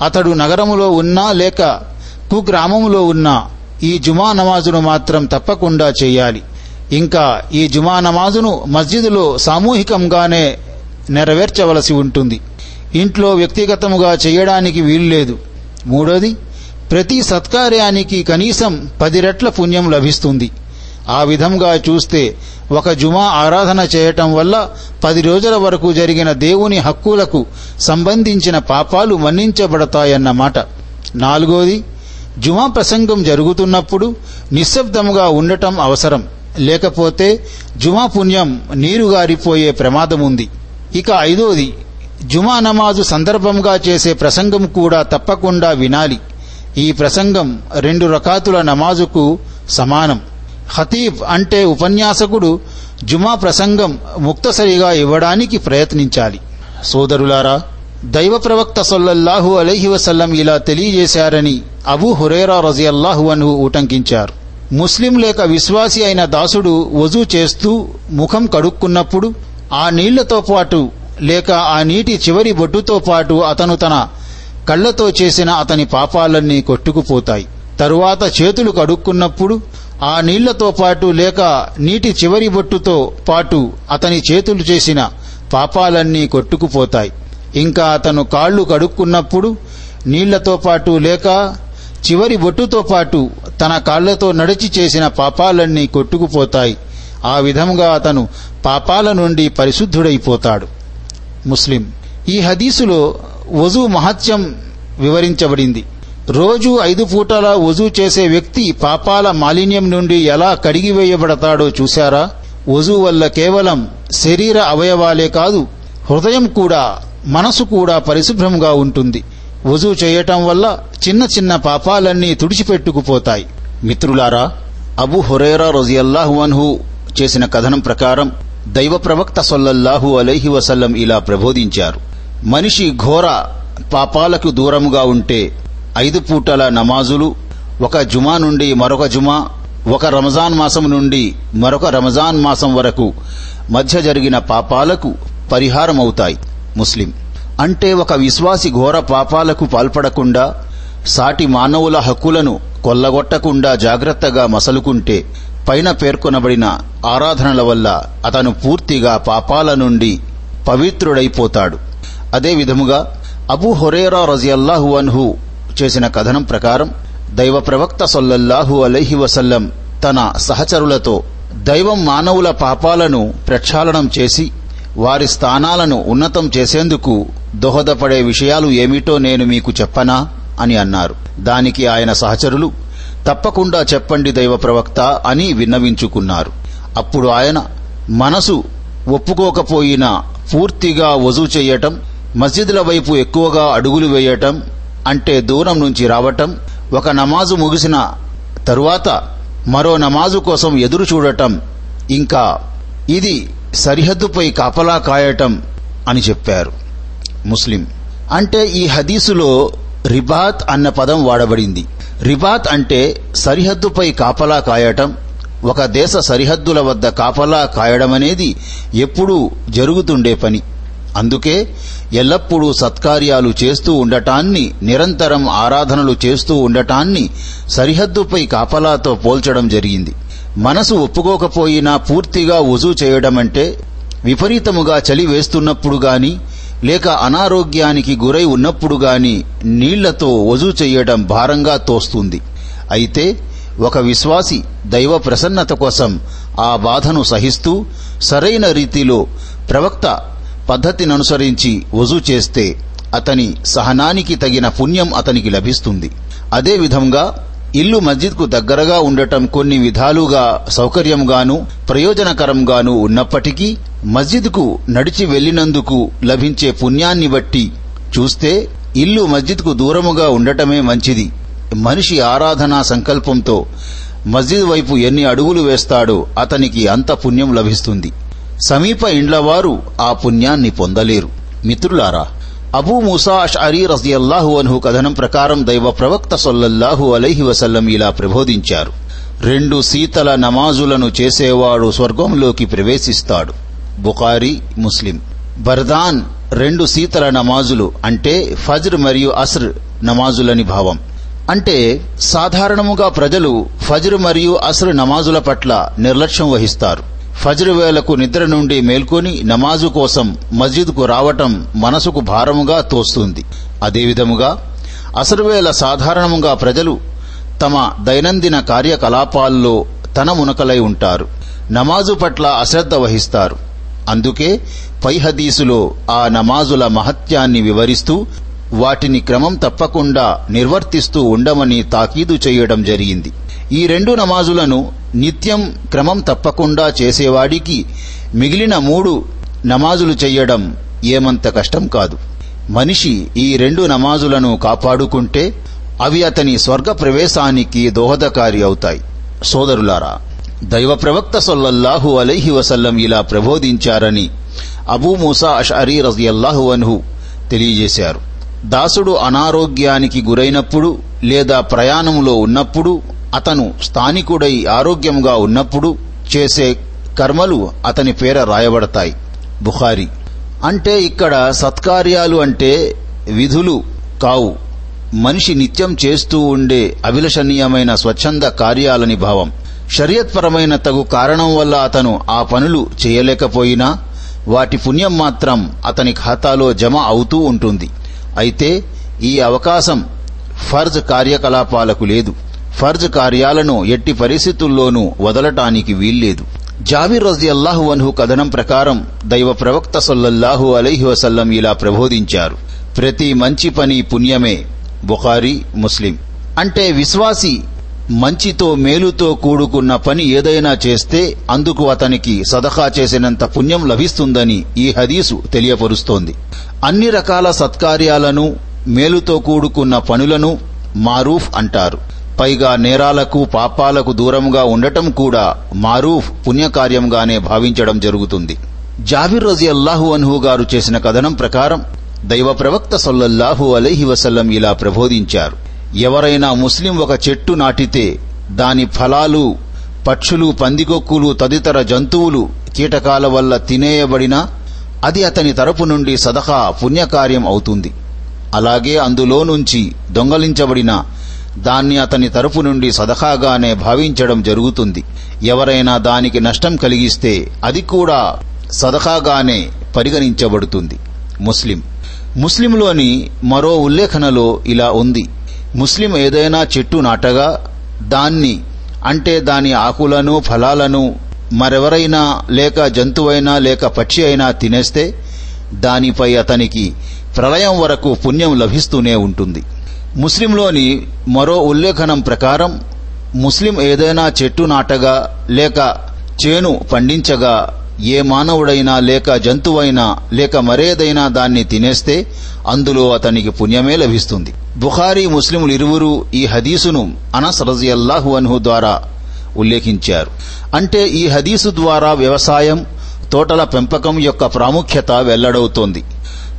అతడు నగరములో ఉన్నా లేక కుగ్రామములో ఉన్నా ఈ జుమా నమాజును మాత్రం తప్పకుండా చేయాలి. ఇంకా ఈ జుమా నమాజును మస్జిదులో సామూహికంగానే నెరవేర్చవలసి ఉంటుంది. ఇంట్లో వ్యక్తిగతముగా చేయడానికి వీల్లేదు మూడోది ప్రతి సత్కార్యానికి కనీసం పది రెట్ల పుణ్యం లభిస్తుంది. ఆ విధంగా చూస్తే ఒక జుమా ఆరాధన చేయటం వల్ల పది రోజుల వరకు జరిగిన దేవుని హక్కులకు సంబంధించిన పాపాలు మన్నించబడతాయన్నమాట నాలుగోది జుమా ప్రసంగం జరుగుతున్నప్పుడు నిశ్శబ్దముగా ఉండటం అవసరం. లేకపోతే జుమా పుణ్యం నీరుగారిపోయే ప్రమాదం ఉంది ఇక ఐదోది జుమా నమాజు సందర్భంగా చేసే ప్రసంగం కూడా తప్పకుండా వినాలి. ఈ ప్రసంగం రెండు రకాతుల నమాజుకు సమానం. ఖతీబ్ అంటే ఉపన్యాసకుడు జుమా ప్రసంగం ముక్తసరిగా ఇవ్వడానికి ప్రయత్నించాలి. సోదరులారా దైవ ప్రవక్త సొల్లల్లాహు అలైహి వసల్లం ఇలా తెలియజేశారని అబూ హురేరా రజియల్లాహు అను ఉటంకించారు. ముస్లిం లేక విశ్వాసి అయిన దాసుడు వజూ చేస్తూ ముఖం కడుక్కున్నప్పుడు ఆ నీళ్ళతో పాటు లేక ఆ నీటి చివరి బొట్టుతో పాటు అతను తన కళ్ళతో చేసిన అతని పాపాలన్నీ కొట్టుకుపోతాయి. తరువాత చేతులు కడుక్కున్నప్పుడు ఆ నీళ్ళతో పాటు లేక నీటి చివరి బొట్టుతో పాటు అతని చేతులు చేసిన పాపాలన్నీ కొట్టుకుపోతాయి. ఇంకా అతను కాళ్ళు కడుక్కున్నప్పుడు నీళ్ళతో పాటు లేక చివరి బొట్టుతో పాటు తన కాళ్ళతో నడిచి చేసిన పాపాలన్నీ కొట్టుకుపోతాయి. ఆ విధముగా అతను పాపాల నుండి పరిశుద్ధుడైపోతాడు. ముస్లిం ఈ హదీసులో వజూ మహత్యం వివరించబడింది. రోజు ఐదు పూటల వజూ చేసే వ్యక్తి పాపాల మాలిన్యం నుండి ఎలా కడిగివేయబడతాడో చూశారా? వజూ వల్ల కేవలం శరీర అవయవాలే కాదు హృదయం కూడా మనసు కూడా పరిశుభ్రంగా ఉంటుంది. వజూ చేయటం వల్ల చిన్న చిన్న పాపాలన్నీ తుడిచిపెట్టుకుపోతాయి. మిత్రులారా అబు హురేరా రొజియల్లాహు అన్హు చేసిన కథనం ప్రకారం దైవ ప్రవక్త సొల్లల్లాహు అలైహి వసల్లం ఇలా ప్రబోధించారు. మనిషి ఘోర పాపాలకు దూరముగా ఉంటే ఐదు పూటల నమాజులు ఒక జుమా నుండి మరొక జుమా ఒక రమజాన్ మాసం నుండి మరొక రమజాన్ మాసం వరకు మధ్య జరిగిన పాపాలకు పరిహారమవుతాయి. ముస్లిం అంటే ఒక విశ్వాసి ఘోర పాపాలకు పాల్పడకుండా సాటి మానవుల హక్కులను కొల్లగొట్టకుండా జాగ్రత్తగా మసలుకుంటే పైన పేర్కొనబడిన ఆరాధనల వల్ల అతను పూర్తిగా పాపాల నుండి పవిత్రుడైపోతాడు. అదేవిధముగా అబు అబూ హొరేరా రజియల్లాహు అన్హు చేసిన కథనం ప్రకారం దైవ ప్రవక్త సొల్లల్లాహు అలైహి వసల్లం తన సహచరులతో దైవం మానవుల పాపాలను ప్రక్షాళనం చేసి వారి స్థానాలను ఉన్నతం చేసేందుకు దోహదపడే విషయాలు ఏమిటో నేను మీకు చెప్పనా? అని అన్నారు. దానికి ఆయన సహచరులు తప్పకుండా చెప్పండి దైవ ప్రవక్త అని విన్నవించుకున్నారు. అప్పుడు ఆయన మనసు ఒప్పుకోకపోయినా పూర్తిగా వజూ చేయటం మస్జిద్ల వైపు ఎక్కువగా అడుగులు వేయటం అంటే దూరం నుంచి రావటం ఒక నమాజు ముగిసిన తరువాత మరో నమాజు కోసం ఎదురు చూడటం ఇంకా ఇది సరిహద్దుపై కాపలా కాయటం అని చెప్పారు. ముస్లిం. అంటే ఈ హదీసులో రిబాత్ అన్న పదం వాడబడింది. రిబాత్ అంటే సరిహద్దుపై కాపలా కాయటం ఒక దేశ సరిహద్దుల వద్ద కాపలా కాయడమనేది ఎప్పుడూ జరుగుతుండే పని. అందుకే ఎల్లప్పుడూ సత్కార్యాలు చేస్తూ ఉండటాన్ని నిరంతరం ఆరాధనలు చేస్తూ ఉండటాన్ని సరిహద్దుపై కాపలాతో పోల్చడం జరిగింది. మనసు ఒప్పుకోకపోయినా పూర్తిగా ఉజూ చేయడమంటే విపరీతముగా చలి వేస్తున్నప్పుడు గాని లేక అనారోగ్యానికి గురై ఉన్నప్పుడు గాని నీళ్ళతో వజూ చేయడం భారంగా తోస్తుంది. అయితే ఒక విశ్వాసి దైవ ప్రసన్నత కోసం ఆ బాధను సహిస్తూ సరైన రీతిలో ప్రవక్త పద్ధతిననుసరించి వజూ చేస్తే అతని సహనానికి తగిన పుణ్యం అతనికి లభిస్తుంది. అదేవిధంగా ఇల్లు మస్జిద్కు దగ్గరగా ఉండటం కొన్ని విధాలుగా సౌకర్యంగాను ప్రయోజనకరంగాను ఉన్నప్పటికీ మస్జిద్కు నడిచి వెళ్ళినందుకు లభించే పుణ్యాన్ని బట్టి చూస్తే ఇల్లు మస్జిద్కు దూరముగా ఉండటమే మంచిది. మనిషి ఆరాధనా సంకల్పంతో మస్జిద్ వైపు ఎన్ని అడుగులు వేస్తాడో అతనికి అంత పుణ్యం లభిస్తుంది. సమీప ఇండ్లవారు ఆ పుణ్యాన్ని పొందలేరు. మిత్రులారా అబూ ముసా అరీ రజియల్లాహు అన్హు కథనం ప్రకారం దైవ ప్రవక్త సొల్లల్లాహు అలైహి వసల్లం ఇలా ప్రబోధించారు. రెండు శీతల నమాజులను చేసేవాడు స్వర్గంలోకి ప్రవేశిస్తాడు. బుఖారీ ముస్లిం. బర్దాన్ రెండు శీతల నమాజులు అంటే ఫజ్ర్ మరియు అస్ర్ నమాజులని భావం. అంటే సాధారణముగా ప్రజలు ఫజ్ర్ మరియు అస్ర్ నమాజుల పట్ల నిర్లక్ష్యం వహిస్తారు. ఫజ్ర్ వేలకు నిద్ర నుండి మేల్కొని నమాజు కోసం మస్జిద్కు రావటం మనసుకు భారముగా తోస్తుంది. అదేవిధముగా అసరువేళ సాధారణముగా ప్రజలు తమ దైనందిన కార్యకలాపాల్లో తన మునకలై ఉంటారు. నమాజు పట్ల అశ్రద్ధ వహిస్తారు. అందుకే పై హదీసులో ఆ నమాజుల మహత్యాన్ని వివరిస్తూ వాటిని క్రమం తప్పకుండా నిర్వర్తిస్తూ ఉండమని తాకీదు చేయడం జరిగింది. ఈ రెండు నమాజులను నిత్యం క్రమం తప్పకుండా చేసేవాడికి మిగిలిన మూడు నమాజులు చెయ్యడం ఏమంత కష్టం కాదు. మనిషి ఈ రెండు నమాజులను కాపాడుకుంటే అవి అతని స్వర్గ ప్రవేశానికి దోహదకారి అవుతాయి. సోదరులారా దైవ ప్రవక్త సొల్లల్లాహు అలైహి వసల్లం ఇలా ప్రబోధించారని అబూ మూసా అషరీ రజియల్లాహు అన్హు తెలియజేశారు. దాసుడు అనారోగ్యానికి గురైనప్పుడు లేదా ప్రయాణంలో ఉన్నప్పుడు అతను స్థానికుడై ఆరోగ్యంగా ఉన్నప్పుడు చేసే కర్మలు అతని పేర రాయబడతాయి. బుఖారి. అంటే ఇక్కడ సత్కార్యాలు అంటే విధులు కావు. మనిషి నిత్యం చేస్తూ ఉండే అభిలషణీయమైన స్వచ్ఛంద కార్యాలని భావం. షరియత్పరమైన తగు కారణం వల్ల అతను ఆ పనులు చేయలేకపోయినా వాటి పుణ్యం మాత్రం అతని ఖాతాలో జమ అవుతూ ఉంటుంది. అయితే ఈ అవకాశం ఫర్జ్ కార్యకలాపాలకు లేదు. ఫర్జ్ కార్యాలను ఎట్టి పరిస్థితుల్లోనూ వదలటానికి వీల్లేదు. జాబిర్ రజియల్లాహు అన్హు కథనం ప్రకారం దైవ ప్రవక్త సొల్లల్లాహు అలైహి వసల్లం ఇలా ప్రబోధించారు. ప్రతి మంచి పని పుణ్యమే బుఖారీ ముస్లిం. అంటే విశ్వాసి మంచితో మేలుతో కూడుకున్న పని ఏదైనా చేస్తే అందుకు అతనికి సదఖా చేసినంత పుణ్యం లభిస్తుందని ఈ హదీసు తెలియపరుస్తోంది. అన్ని రకాల సత్కార్యాలను మేలుతో కూడుకున్న పనులను మారూఫ్ అంటారు. పైగా నేరాలకు పాపాలకు దూరంగా ఉండటం కూడా మారూఫ్ పుణ్యకార్యంగానే భావించడం జరుగుతుంది. జాబిర్ రజి అల్లాహు అన్హు గారు చేసిన కథనం ప్రకారం దైవ ప్రవక్త సొల్లల్లాహు అలైహి వసల్లం ఇలా ప్రబోధించారు. ఎవరైనా ముస్లిం ఒక చెట్టు నాటితే దాని ఫలాలు పక్షులు పందికొక్కులు తదితర జంతువులు కీటకాల వల్ల తినేయబడినా అది అతని తరపు నుండి సదహా పుణ్యకార్యం అవుతుంది. అలాగే అందులో నుంచి దొంగలించబడిన దాన్ని అతని తరపు నుండి సదహాగానే భావించడం జరుగుతుంది. ఎవరైనా దానికి నష్టం కలిగిస్తే అది కూడా సదహాగానే పరిగణించబడుతుంది. ముస్లిం. ముస్లింలోని మరో ఉల్లేఖనలో ఇలా ఉంది. ముస్లిం ఏదైనా చెట్టు నాటగా దాన్ని అంటే దాని ఆకులను ఫలాలను మరెవరైనా లేక జంతువైనా లేక పక్షి అయినా తినేస్తే దానిపై అతనికి ప్రళయం వరకు పుణ్యం లభిస్తూనే ఉంటుంది. ముస్లింలోని మరో ఉల్లేఖనం ప్రకారం ముస్లిం ఏదైనా చెట్టు నాటగా లేక చేను పండించగా ఏ మానవుడైనా లేక జంతువైనా లేక మరేదైనా దాన్ని తినేస్తే అందులో అతనికి పుణ్యమే లభిస్తుంది. బుఖారీ ముస్లిములు ఇరువురు ఈ హదీసును అనస్ రజియల్లాహు అన్హు ద్వారా ఉల్లేఖించారు. అంటే ఈ హదీసు ద్వారా వ్యవసాయం తోటల పెంపకం యొక్క ప్రాముఖ్యత వెల్లడవుతోంది.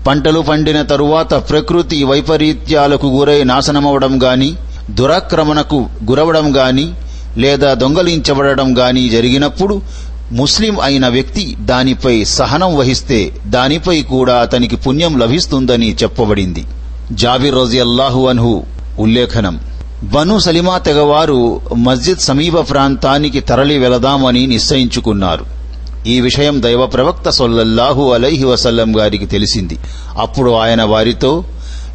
పంటలు పండిన తరువాత ప్రకృతి వైపరీత్యాలకు గురై నాశనమవడం గాని దురాక్రమణకు గురవడం గాని లేదా దొంగలించబడడం గాని జరిగినప్పుడు ముస్లిం అయిన వ్యక్తి దానిపై సహనం వహిస్తే దానిపై కూడా అతనికి పుణ్యం లభిస్తుందని చెప్పబడింది. జాబిర్ రోజియల్లాహు అన్హు ఉల్లేఖనం. బను సలిమా తెగవారు మస్జిద్ సమీప ప్రాంతానికి తరలి వెళదామని నిశ్చయించుకున్నారు. ఈ విషయం దైవ ప్రవక్త సొల్లల్లాహు అలైహి వసల్లం గారికి తెలిసింది. అప్పుడు ఆయన వారితో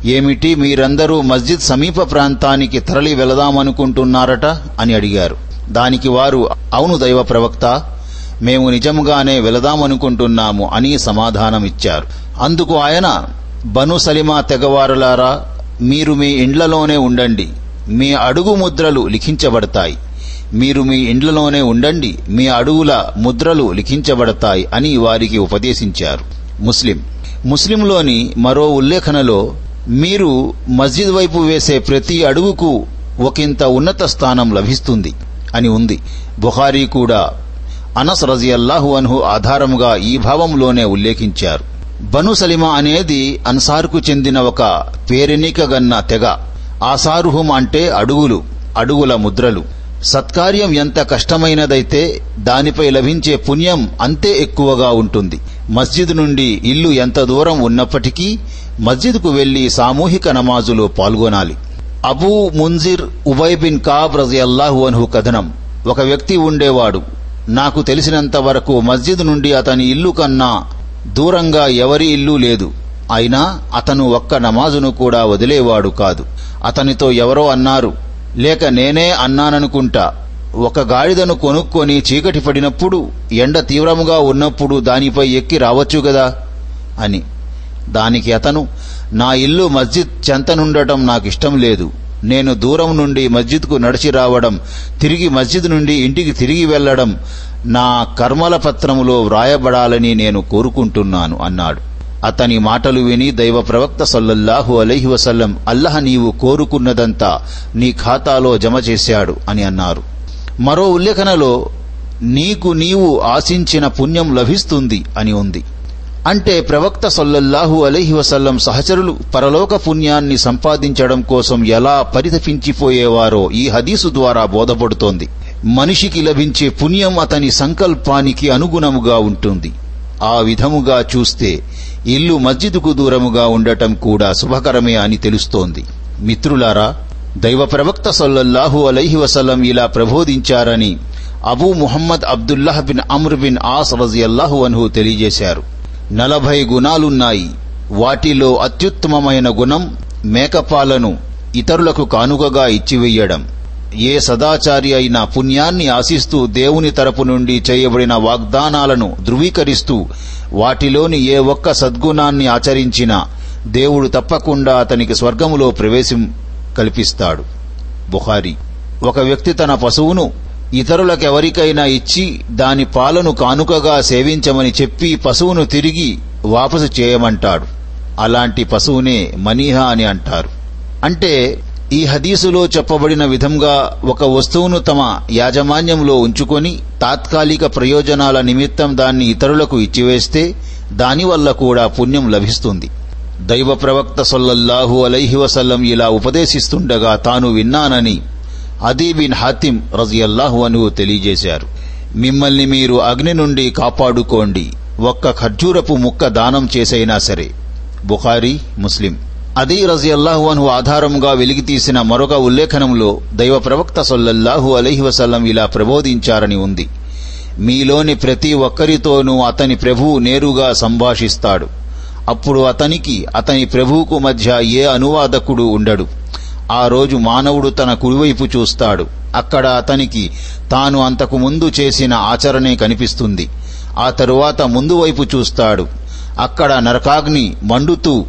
ఏమిటి మీరందరూ మస్జిద్ సమీప ప్రాంతానికి తరలి వెళదామనుకుంటున్నారట? అని అడిగారు. దానికి వారు అవును దైవ ప్రవక్త మేము నిజముగానే వెళదామనుకుంటున్నాము అని సమాధానమిచ్చారు. అందుకు ఆయన బను సలిమా తెగవారులారా మీరు మీ ఇండ్లలోనే ఉండండి. మీ అడుగు ముద్రలు లిఖించబడతాయి. మీరు మీ ఇండ్లలోనే ఉండండి. మీ అడుగుల ముద్రలు లిఖించబడతాయి అని వారికి ఉపదేశించారు. ముస్లిం. ముస్లింలోని మరో ఉల్లేఖనలో మీరు మస్జిద్ వైపు వేసే ప్రతి అడుగుకు ఒకంత ఉన్నత స్థానం లభిస్తుంది అని ఉంది. బుహారీ కూడా అనస్ రజియల్లాహు అన్హు ఆధారముగా ఈ భావంలోనే ఉల్లేఖించారు. బను సలిమా అనేది అన్సార్కు చెందిన ఒక పేరెనికగన్న తెగ. ఆసారుహుం అంటే అడుగులు అడుగుల ముద్రలు. సత్కార్యం ఎంత కష్టమైనదైతే దానిపై లభించే పుణ్యం అంతే ఎక్కువగా ఉంటుంది. మస్జిద్ నుండి ఇల్లు ఎంత దూరం ఉన్నప్పటికీ మస్జిద్కు వెళ్ళి సామూహిక నమాజులో పాల్గొనాలి. Abu Munzir Ubay bin Kaab రజియల్లాహు అన్హు కథనం. ఒక వ్యక్తి ఉండేవాడు. నాకు తెలిసినంత వరకు మస్జిద్ నుండి అతని ఇల్లు కన్నా దూరంగా ఎవరి ఇల్లు లేదు. అయినా అతను ఒక్క నమాజును కూడా వదిలేవాడు కాదు. అతనితో ఎవరో అన్నారు లేక నేనే అన్నాననుకుంటా. ఒక గాడిదను కొనుక్కొని చీకటి పడినప్పుడు ఎండ తీవ్రముగా ఉన్నప్పుడు దానిపై ఎక్కి రావచ్చు గదా? అని. దానికి అతను నా ఇల్లు మస్జిద్ చెంతనుండటం నాకిష్టం లేదు. నేను దూరం నుండి మస్జిద్కు నడిచి రావడం తిరిగి మస్జిద్ నుండి ఇంటికి తిరిగి వెళ్ళడం నా కర్మల పత్రములో వ్రాయబడాలని నేను కోరుకుంటున్నాను అన్నాడు. అతని మాటలు విని దైవ ప్రవక్త సల్లల్లాహు అలైహి వసల్లం అల్లహ నీవు కోరుకున్నదంతా నీ ఖాతాలో జమ చేశాడు అని అన్నారు. మరో ఉల్లేఖనలో నీకు నీవు ఆశించిన పుణ్యం లభిస్తుంది అని ఉంది. అంటే ప్రవక్త సల్లల్లాహు అలీహి వసల్లం సహచరులు పరలోక పుణ్యాన్ని సంపాదించడం కోసం ఎలా పరితపించిపోయేవారో ఈ హదీసు ద్వారా బోధపడుతోంది. మనిషికి లభించే పుణ్యం అతని సంకల్పానికి అనుగుణముగా ఉంటుంది. ఆ విధముగా చూస్తే ఇల్లు మస్జిదుకు దూరముగా ఉండటం కూడా శుభకరమే అని తెలుస్తోంది. మిత్రులారా దైవ ప్రవక్త సల్లల్లాహు అలైహి వసల్లం ఇలా ప్రబోధించారని Abu Muhammad Abdullah bin Amr bin As రజియల్లాహు అన్హు తెలియజేశారు. నలభై గుణాలున్నాయి. వాటిలో అత్యుత్తమమైన గుణం మేకపాలను ఇతరులకు కానుకగా ఇచ్చివేయడం. ఏ సదాచారి అయినా పుణ్యాన్ని ఆశిస్తూ దేవుని తరపు నుండి చేయబడిన వాగ్దానాలను ధృవీకరిస్తూ వాటిలోని ఏ ఒక్క సద్గుణాన్ని ఆచరించినా దేవుడు తప్పకుండా అతనికి స్వర్గములో ప్రవేశం కల్పిస్తాడు. బుహారి ఒక వ్యక్తి తన పశువును ఇతరులకెవరికైనా ఇచ్చి దాని పాలను కానుకగా సేవించమని చెప్పి పశువును తిరిగి వాపసు చేయమంటాడు. అలాంటి పశువునే మనీహా అని అంటారు. అంటే ఈ హదీసులో చెప్పబడిన విధంగా ఒక వస్తువును తమ యాజమాన్యంలో ఉంచుకొని తాత్కాలిక ప్రయోజనాల నిమిత్తం దాన్ని ఇతరులకు ఇచ్చివేస్తే దానివల్ల కూడా పుణ్యం లభిస్తుంది. దైవ ప్రవక్త సొల్లల్లాహు అలైహి వసల్లం ఇలా ఉపదేశిస్తుండగా తాను విన్నానని అదీ బిన్ హతిమ్ రజియల్లాహు అను తెలియజేశారు. మిమ్మల్ని మీరు అగ్ని నుండి కాపాడుకోండి. ఒక్క ఖర్జూరపు ముక్క దానం చేసైనా సరే. బుఖారీ ముస్లిం. అదీ రజియల్లాహు అను ఆధారంగా వెలిగితీసిన మరొక ఉల్లేఖనంలో దైవ ప్రవక్త సొల్లల్లాహు అలైహి వసల్లం ఇలా ప్రబోధించారని ఉంది. మీలోని ప్రతి ఒక్కరితోనూ అతని ప్రభువు నేరుగా సంభాషిస్తాడు. అప్పుడు అతనికి అతని ప్రభువుకు మధ్య ఏ అనువాదకుడు ఉండడు. ఆ రోజు మానవుడు తన కుడివైపు చూస్తాడు. అక్కడ అతనికి తాను అంతకు ముందు చేసిన ఆచరణే కనిపిస్తుంది. ఆ తరువాత ముందు వైపు చూస్తాడు. అక్కడ నరకాగ్ని మండుతూ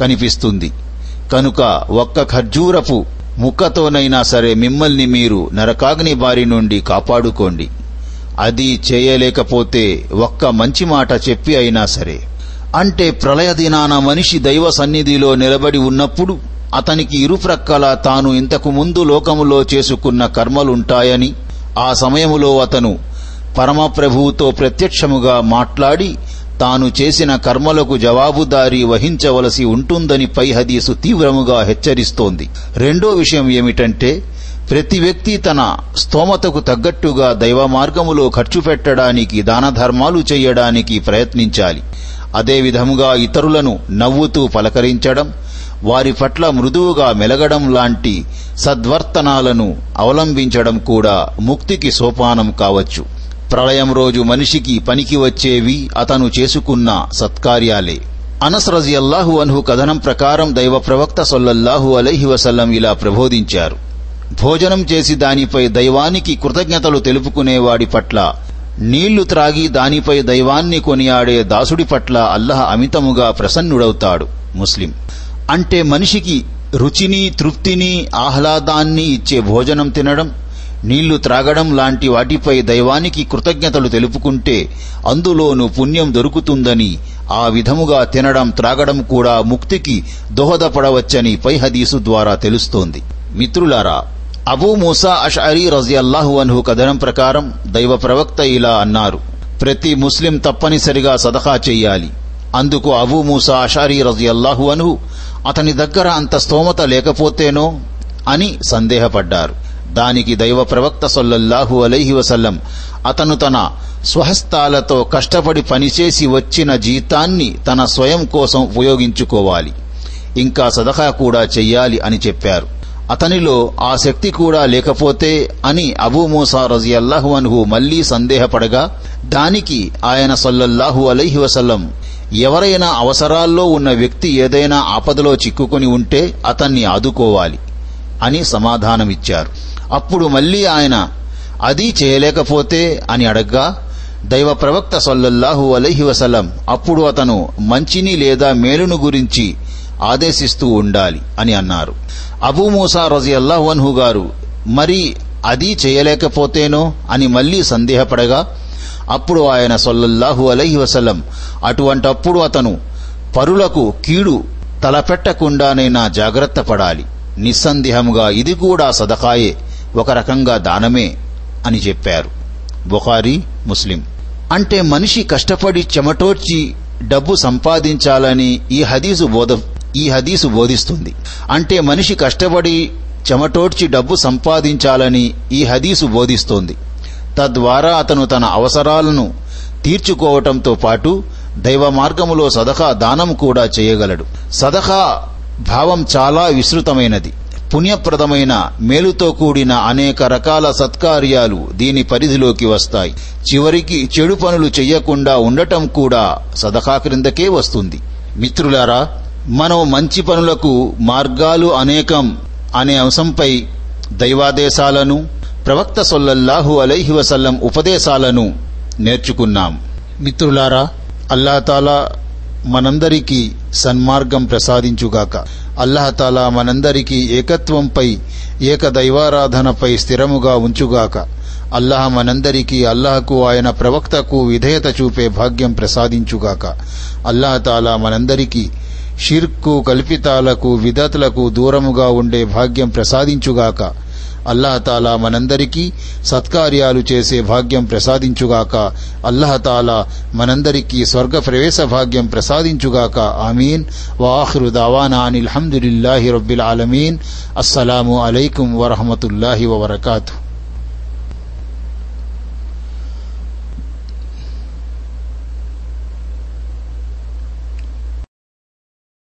కనిపిస్తుంది. కనుక ఒక్క ఖర్జూరపు ముక్కతోనైనా సరే మిమ్మల్ని మీరు నరకాగ్ని బారి నుండి కాపాడుకోండి. అది చేయలేకపోతే ఒక్క మంచి మాట చెప్పి అయినా సరే. అంటే ప్రళయ దినాన మనిషి దైవ సన్నిధిలో నిలబడి ఉన్నప్పుడు అతనికి ఇరుప్రక్కల తాను ఇంతకు ముందు లోకములో చేసుకున్న కర్మలుంటాయని ఆ సమయములో అతను పరమప్రభువుతో ప్రత్యక్షముగా మాట్లాడి తాను చేసిన కర్మలకు జవాబుదారీ వహించవలసి ఉంటుందని పై హదీసు తీవ్రముగా హెచ్చరిస్తోంది. రెండో విషయం ఏమిటంటే ప్రతి వ్యక్తి తన స్తోమతకు తగ్గట్టుగా దైవ మార్గములో ఖర్చు పెట్టడానికి దాన ధర్మాలు చేయడానికి ప్రయత్నించాలి. అదేవిధముగా ఇతరులను నవ్వుతూ పలకరించడం వారి పట్ల మృదువుగా మెలగడం లాంటి సద్వర్తనాలను అవలంబించడం కూడా ముక్తికి సోపానం కావచ్చు. ప్రళయం రోజు మనిషికి పనికి వచ్చేవి అతను చేసుకున్న సత్కార్యాలే. అనస్ రజియల్లాహు అన్హు కథనం ప్రకారం దైవ ప్రవక్త సొల్లల్లాహు అలైహి వసల్లం ఇలా ప్రబోధించారు. భోజనం చేసి దానిపై దైవానికి కృతజ్ఞతలు తెలుపుకునేవాడి పట్ల నీళ్ళు త్రాగి దానిపై దైవాన్ని కొనియాడే దాసుడి పట్ల అల్లహ అమితముగా ప్రసన్నుడవుతాడు ముస్లిం. అంటే మనిషికి రుచిని తృప్తిని ఆహ్లాదాన్ని ఇచ్చే భోజనం తినడం నీళ్ళు త్రాగడం లాంటి వాటిపై దైవానికి కృతజ్ఞతలు తెలుపుకుంటే అందులోనూ పుణ్యం దొరుకుతుందని ఆ విధముగా తినడం త్రాగడం కూడా ముక్తికి దోహదపడవచ్చని పై హదీసు ద్వారా తెలుస్తోంది. మిత్రులారా అబూ మూసా అషారి రజియల్లాహు అన్హు కథనం ప్రకారం దైవ ప్రవక్త ఇలా అన్నారు ప్రతి ముస్లిం తప్పనిసరిగా సదఖా చెయ్యాలి. అందుకు అబూ మూసా అషారీ రజియల్లాహు అన్హు అతని దగ్గర అంత స్తోమత లేకపోతేనో? అని సందేహపడ్డారు. దానికి దైవ ప్రవక్త సొల్లల్లాహు అలైహి వసల్లం అతను తన స్వహస్తాలతో కష్టపడి పనిచేసి వచ్చిన జీతాన్ని తన స్వయం కోసం ఉపయోగించుకోవాలి. ఇంకా సదఖా కూడా చెయ్యాలి అని చెప్పారు. అతనిలో ఆ శక్తి కూడా లేకపోతే అని అబూ మూసా రజియల్లాహు అన్హు మళ్ళీ సందేహపడగా దానికి ఆయన సొల్లల్లాహు అలైహి వసల్లం ఎవరైనా అవసరాల్లో ఉన్న వ్యక్తి ఏదైనా ఆపదలో చిక్కుకొని ఉంటే అతన్ని ఆదుకోవాలి. అని సమాధానమిచ్చారు. అప్పుడు మళ్ళీ ఆయన అది చేయలేకపోతే అని అడగ్గా దైవ ప్రవక్త సొల్లహు అలైహి వసలం అప్పుడు అతను మంచిని లేదా మేలును గురించి ఆదేశిస్తూ ఉండాలి అని అన్నారు. అబూ మూసా రజియల్లాహు గారు మరి అది చేయలేకపోతేనో అని మళ్ళీ సందేహపడగా అప్పుడు ఆయన సొల్లహు అలైహి అటువంటప్పుడు అతను పరులకు కీడు తలపెట్టకుండానైనా జాగ్రత్త పడాలి. నిస్సందేహముగా ఇది కూడా సదకాయే ఒక రకంగా దానమే అని చెప్పారు. బుఖారీ ముస్లిం. అంటే మనిషి కష్టపడి చెమటోర్చి డబ్బు సంపాదించాలని ఈ హదీసు బోధ ఈ హదీసు బోధిస్తుంది. అంటే మనిషి కష్టపడి చెమటోడ్చి డబ్బు సంపాదించాలని ఈ హదీసు బోధిస్తోంది. తద్వారా అతను తన అవసరాలను తీర్చుకోవటంతో పాటు దైవ మార్గములో సదఖా దానం కూడా చేయగలడు. సదఖా భావం చాలా విస్తృతమైనది. పుణ్యప్రదమైన మేలుతో కూడిన అనేక రకాల సత్కార్యాలు దీని పరిధిలోకి వస్తాయి. చివరికి చెడు పనులు చెయ్యకుండా ఉండటం కూడా సదఖా క్రిందకే వస్తుంది. మిత్రులారా మనం మంచి పనులకు మార్గాలు అనేకం అనే అంశంపై దైవాదేశాలను ప్రవక్త సొల్లల్లాహు అలైహి వసల్లం ఉపదేశాలను నేర్చుకున్నాం. మిత్రులారా అల్లాతాలా మనందరికీ సన్మార్గం ప్రసాదించుగాక. అల్లహతాలా మనందరికీ ఏకత్వంపై ఏక దైవారాధనపై స్థిరముగా ఉంచుగాక. అల్లహ మనందరికీ అల్లహకు ఆయన ప్రవక్తకు విధేయత చూపే భాగ్యం ప్రసాదించుగాక. అల్లహతాలా మనందరికీ షిర్కు కల్పితాలకు విధతులకు దూరముగా ఉండే భాగ్యం ప్రసాదించుగాక. అల్లహతాలా మనందరికీ సత్కార్యాలు చేసే భాగ్యం ప్రసాదించుగాక. అల్లహతాలా మనందరికీ స్వర్గ ప్రవేశ భాగ్యం ప్రసాదించుగాక. ఆమీన్. వాహ్రు దావానా అనిల్ రబ్బిల్ ఆలమీన్. అస్సలాము అలైకుం వరహమతుల్లాహి వబర్కాతు.